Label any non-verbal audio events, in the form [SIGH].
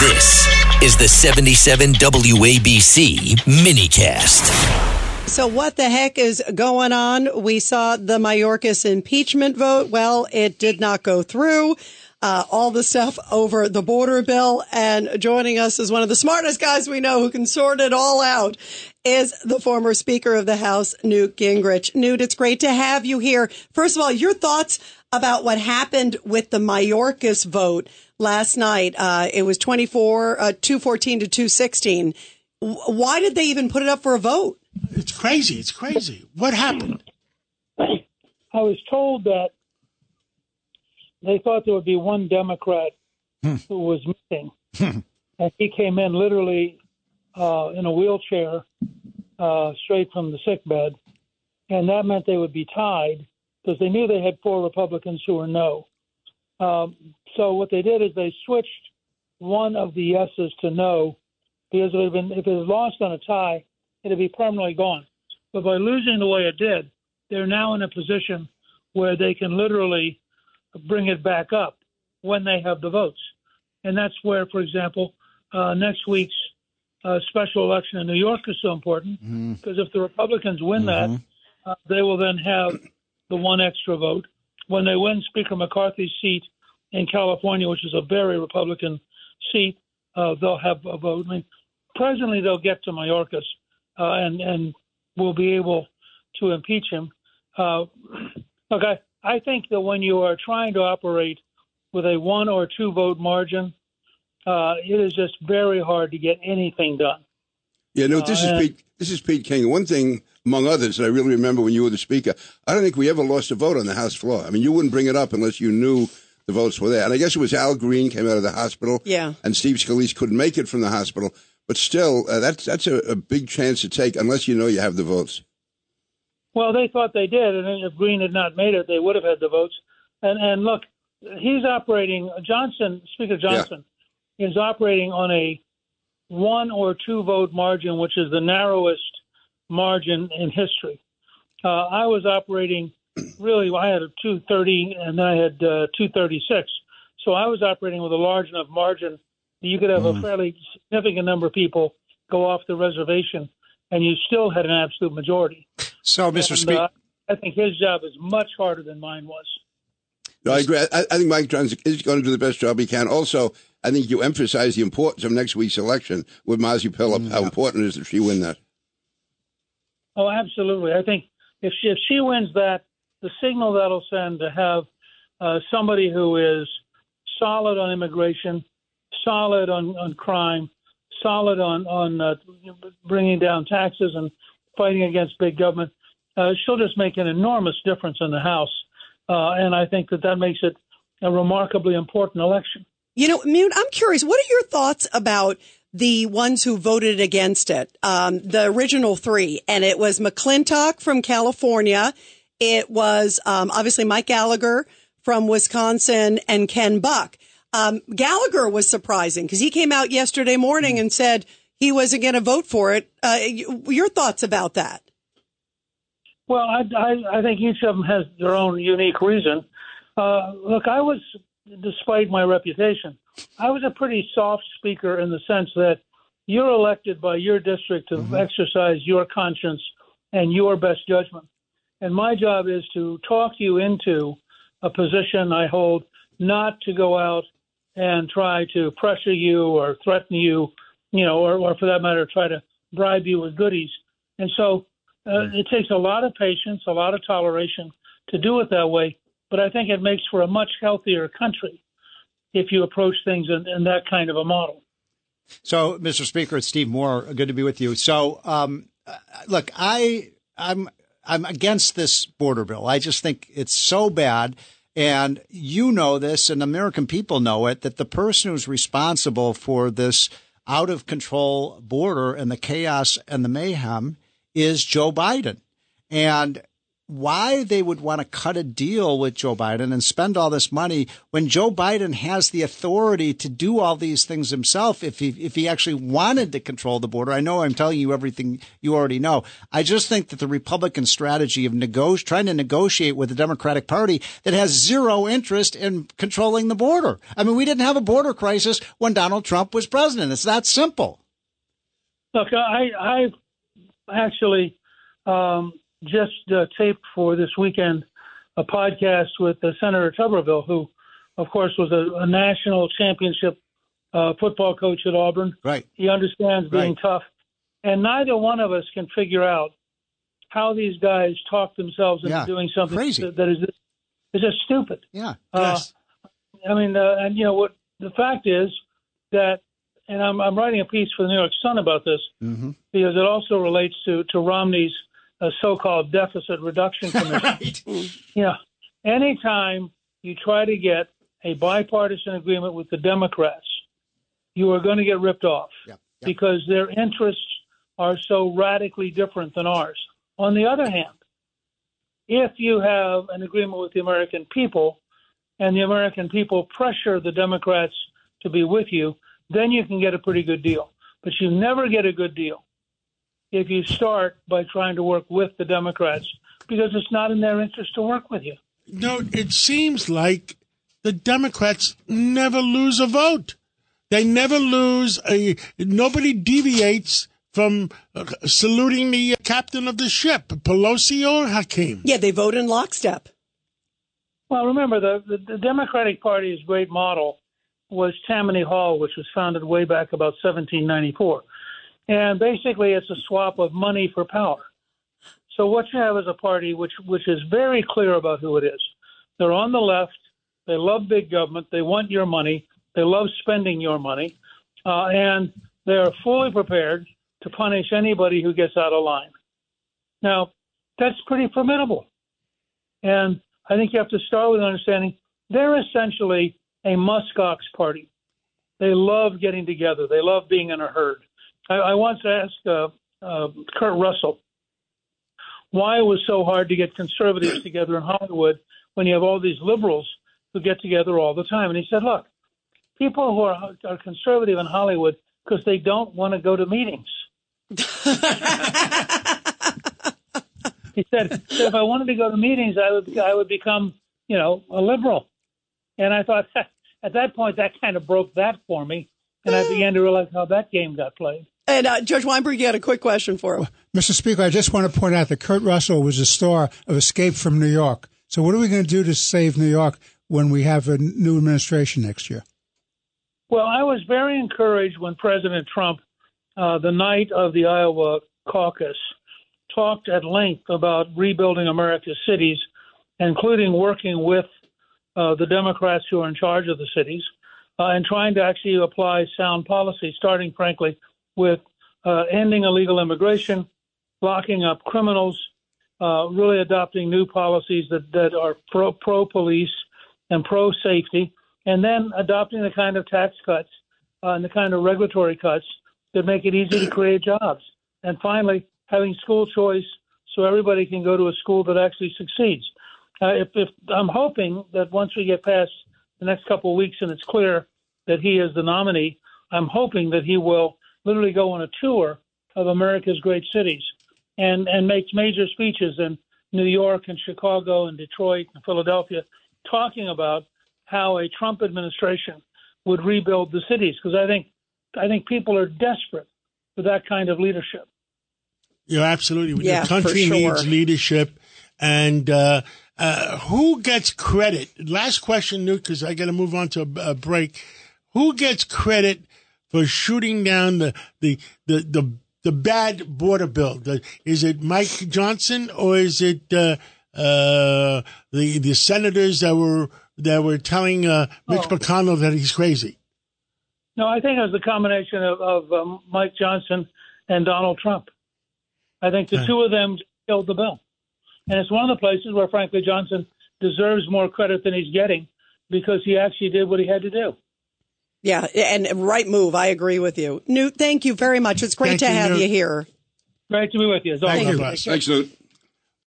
This is the 77 WABC minicast. So, what the heck is going on? We saw the Mayorkas impeachment vote. Well, it did not go through. Uh, all the stuff over the border bill. And joining us is one of the smartest guys we know who can sort it all out is the former Speaker of the House, Newt Gingrich. Newt, it's great to have you here. First of all, your thoughts about what happened with the Mayorkas vote last night. Uh, it was 24, uh, 214 to 216. Why did they even put it up for a vote? It's crazy. It's crazy. What happened? [CLEARS THROAT] I was told that they thought there would be one Democrat Hmm. who was missing, and he came in literally uh, in a wheelchair, uh, straight from the sick bed, and that meant they would be tied because they knew they had four Republicans who were no. Um, so what they did is they switched one of the yeses to no because it been, if it was lost on a tie, it'd be permanently gone. But by losing the way it did, they're now in a position where they can literally bring it back up when they have the votes. And that's where, for example, uh, next week's uh, special election in New York is so important because if the Republicans win that, uh, they will then have the one extra vote. When they win Speaker McCarthy's seat in California, which is a very Republican seat, uh, they'll have a vote. I mean, presently they'll get to Mayorkas uh, and and will be able to impeach him. Uh, look, I, I think that when you are trying to operate with a one or two vote margin, uh, it is just very hard to get anything done. Yeah, no, this Uh, is Pete. This is Pete King. One thing, among others, that I really remember when you were the speaker, I don't think we ever lost a vote on the House floor. I mean, you wouldn't bring it up unless you knew the votes were there. And I guess it was Al Green came out of the hospital, Yeah. and Steve Scalise couldn't make it from the hospital. But still, uh, that's that's a, a big chance to take unless you know you have the votes. Well, they thought they did, and if Green had not made it, they would have had the votes. And and look, he's operating. Johnson, Speaker Johnson, is operating on a one or two vote margin, which is the narrowest margin in history. Uh, I was operating really. I had a 230, and then I had uh, 236. So I was operating with a large enough margin that you could have a fairly significant number of people go off the reservation, and you still had an absolute majority. So, Mr. And, Speaker, uh, I think his job is much harder than mine was. No, I agree. I, I think Mike Johnson is going to do the best job he can. Also, I think you emphasize the importance of next week's election with Mazi Pilip, how important it is that she win that. Oh, absolutely. I think if she, if she wins that, the signal that'll send to have uh, somebody who is solid on immigration, solid on, on crime, solid on on uh, bringing down taxes and fighting against big government, uh, she'll just make an enormous difference in the House. Uh, and I think that that makes it a remarkably important election. You know, Newt, I'm curious, what are your thoughts about the ones who voted against it? Um, the original three, and it was McClintock from California. It was, um, obviously Mike Gallagher from Wisconsin and Ken Buck. Um, Gallagher was surprising because he came out yesterday morning and said he wasn't going to vote for it. Uh, your thoughts about that? Well, I, I, I think each of them has their own unique reason. Uh, look, I was, despite my reputation, I was a pretty soft speaker in the sense that you're elected by your district to exercise your conscience and your best judgment. And my job is to talk you into a position I hold, not to go out and try to pressure you or threaten you, you know, or, or for that matter, try to bribe you with goodies. And so uh, it takes a lot of patience, a lot of toleration to do it that way. But I think it makes for a much healthier country if you approach things in, in that kind of a model. So, Mr. Speaker, it's Steve Moore. Good to be with you. So, um, look, I, I'm, I'm against this border bill. I just think it's so bad. And you know this, and American people know it, that the person who's responsible for this out of control border and the chaos and the mayhem is Joe Biden. And why they would want to cut a deal with Joe Biden and spend all this money when Joe Biden has the authority to do all these things himself if he if he actually wanted to control the border. I know I'm telling you everything you already know. I just think that the Republican strategy of trying to negotiate with the Democratic Party that has zero interest in controlling the border. I mean, we didn't have a border crisis when Donald Trump was president. It's that simple. Look, I I actually um, just uh, taped for this weekend a podcast with uh, Senator Tuberville, who, of course, was a, a national championship uh, football coach at Auburn. Right. He understands being Right. tough, and neither one of us can figure out how these guys talk themselves into Yeah, doing something crazy. that, is is just stupid. Yeah. Uh, Yes. I mean, uh, and you know what? The fact is that, and I'm, I'm writing a piece for the New York Sun about this Mhm. because it also relates to to Romney's uh, so-called deficit reduction [LAUGHS] commission. right. You know, anytime you try to get a bipartisan agreement with the Democrats, you are going to get ripped off Yeah. Yeah. because their interests are so radically different than ours. On the other hand, if you have an agreement with the American people and the American people pressure the Democrats to be with you, then you can get a pretty good deal. But you never get a good deal if you start by trying to work with the Democrats because it's not in their interest to work with you. No, it seems like the Democrats never lose a vote. They never lose a. Nobody deviates from uh, saluting the captain of the ship, Pelosi or Hakeem. Yeah, they vote in lockstep. Well, remember, the, the, the Democratic Party's great model was Tammany Hall, which was founded way back about 1794. And basically, it's a swap of money for power. So what you have is a party which, which is very clear about who it is. They're on the left. They love big government. They want your money. They love spending your money. Uh, and they are fully prepared to punish anybody who gets out of line. Now, that's pretty formidable. And I think you have to start with understanding they're essentially a muskox party. They love getting together. They love being in a herd. I, I once asked uh, uh, Kurt Russell why it was so hard to get conservatives together in Hollywood when you have all these liberals who get together all the time. And he said, look, people who are, are conservative in Hollywood because they don't want to go to meetings. [LAUGHS] he said, if I wanted to go to meetings, I would I would become, you know, a liberal. And I thought [LAUGHS] at that point that kind of broke that for me, and I began to realize how that game got played. And uh, Judge Weinberg, you had a quick question for him. Mr. Speaker, I just want to point out that Kurt Russell was the star of Escape from New York. So, what are we going to do to save New York when we have a new administration next year? Well, I was very encouraged when President Trump, uh, the night of the Iowa caucus, talked at length about rebuilding America's cities, including working with uh, the Democrats who are in charge of the cities uh, and trying to actually apply sound policy, starting, frankly, with uh, ending illegal immigration, locking up criminals, uh, really adopting new policies that, that are pro, pro police and pro safety, and then adopting the kind of tax cuts uh, and the kind of regulatory cuts that make it easy to create jobs. And finally, having school choice so everybody can go to a school that actually succeeds. Uh, if, if I'm hoping that once we get past the next couple of weeks and it's clear that he is the nominee, I'm hoping that he will literally go on a tour of America's great cities and and makes major speeches in New York and Chicago and Detroit and Philadelphia, talking about how a Trump administration would rebuild the cities because I think I think people are desperate for that kind of leadership. You're absolutely. Yeah, the country sure. needs leadership, and uh, uh, who gets credit? Last question, Newt, because I got to move on to a, a break. Who gets credit for shooting down the the the the, the bad border bill? The- is it Mike Johnson or is it uh, uh, the the senators that were that were telling uh, Mitch Oh. McConnell that he's crazy? No, I think it was the combination of, of um, Mike Johnson and Donald Trump. I think the two of them killed the bill, and it's one of the places where, frankly, Johnson deserves more credit than he's getting because he actually did what he had to do. Yeah, and right move. I agree with you. Newt, thank you very much. It's great Thank to you, have Newt. you here. Great to be with you. As always. Thank you. Thanks, Newt.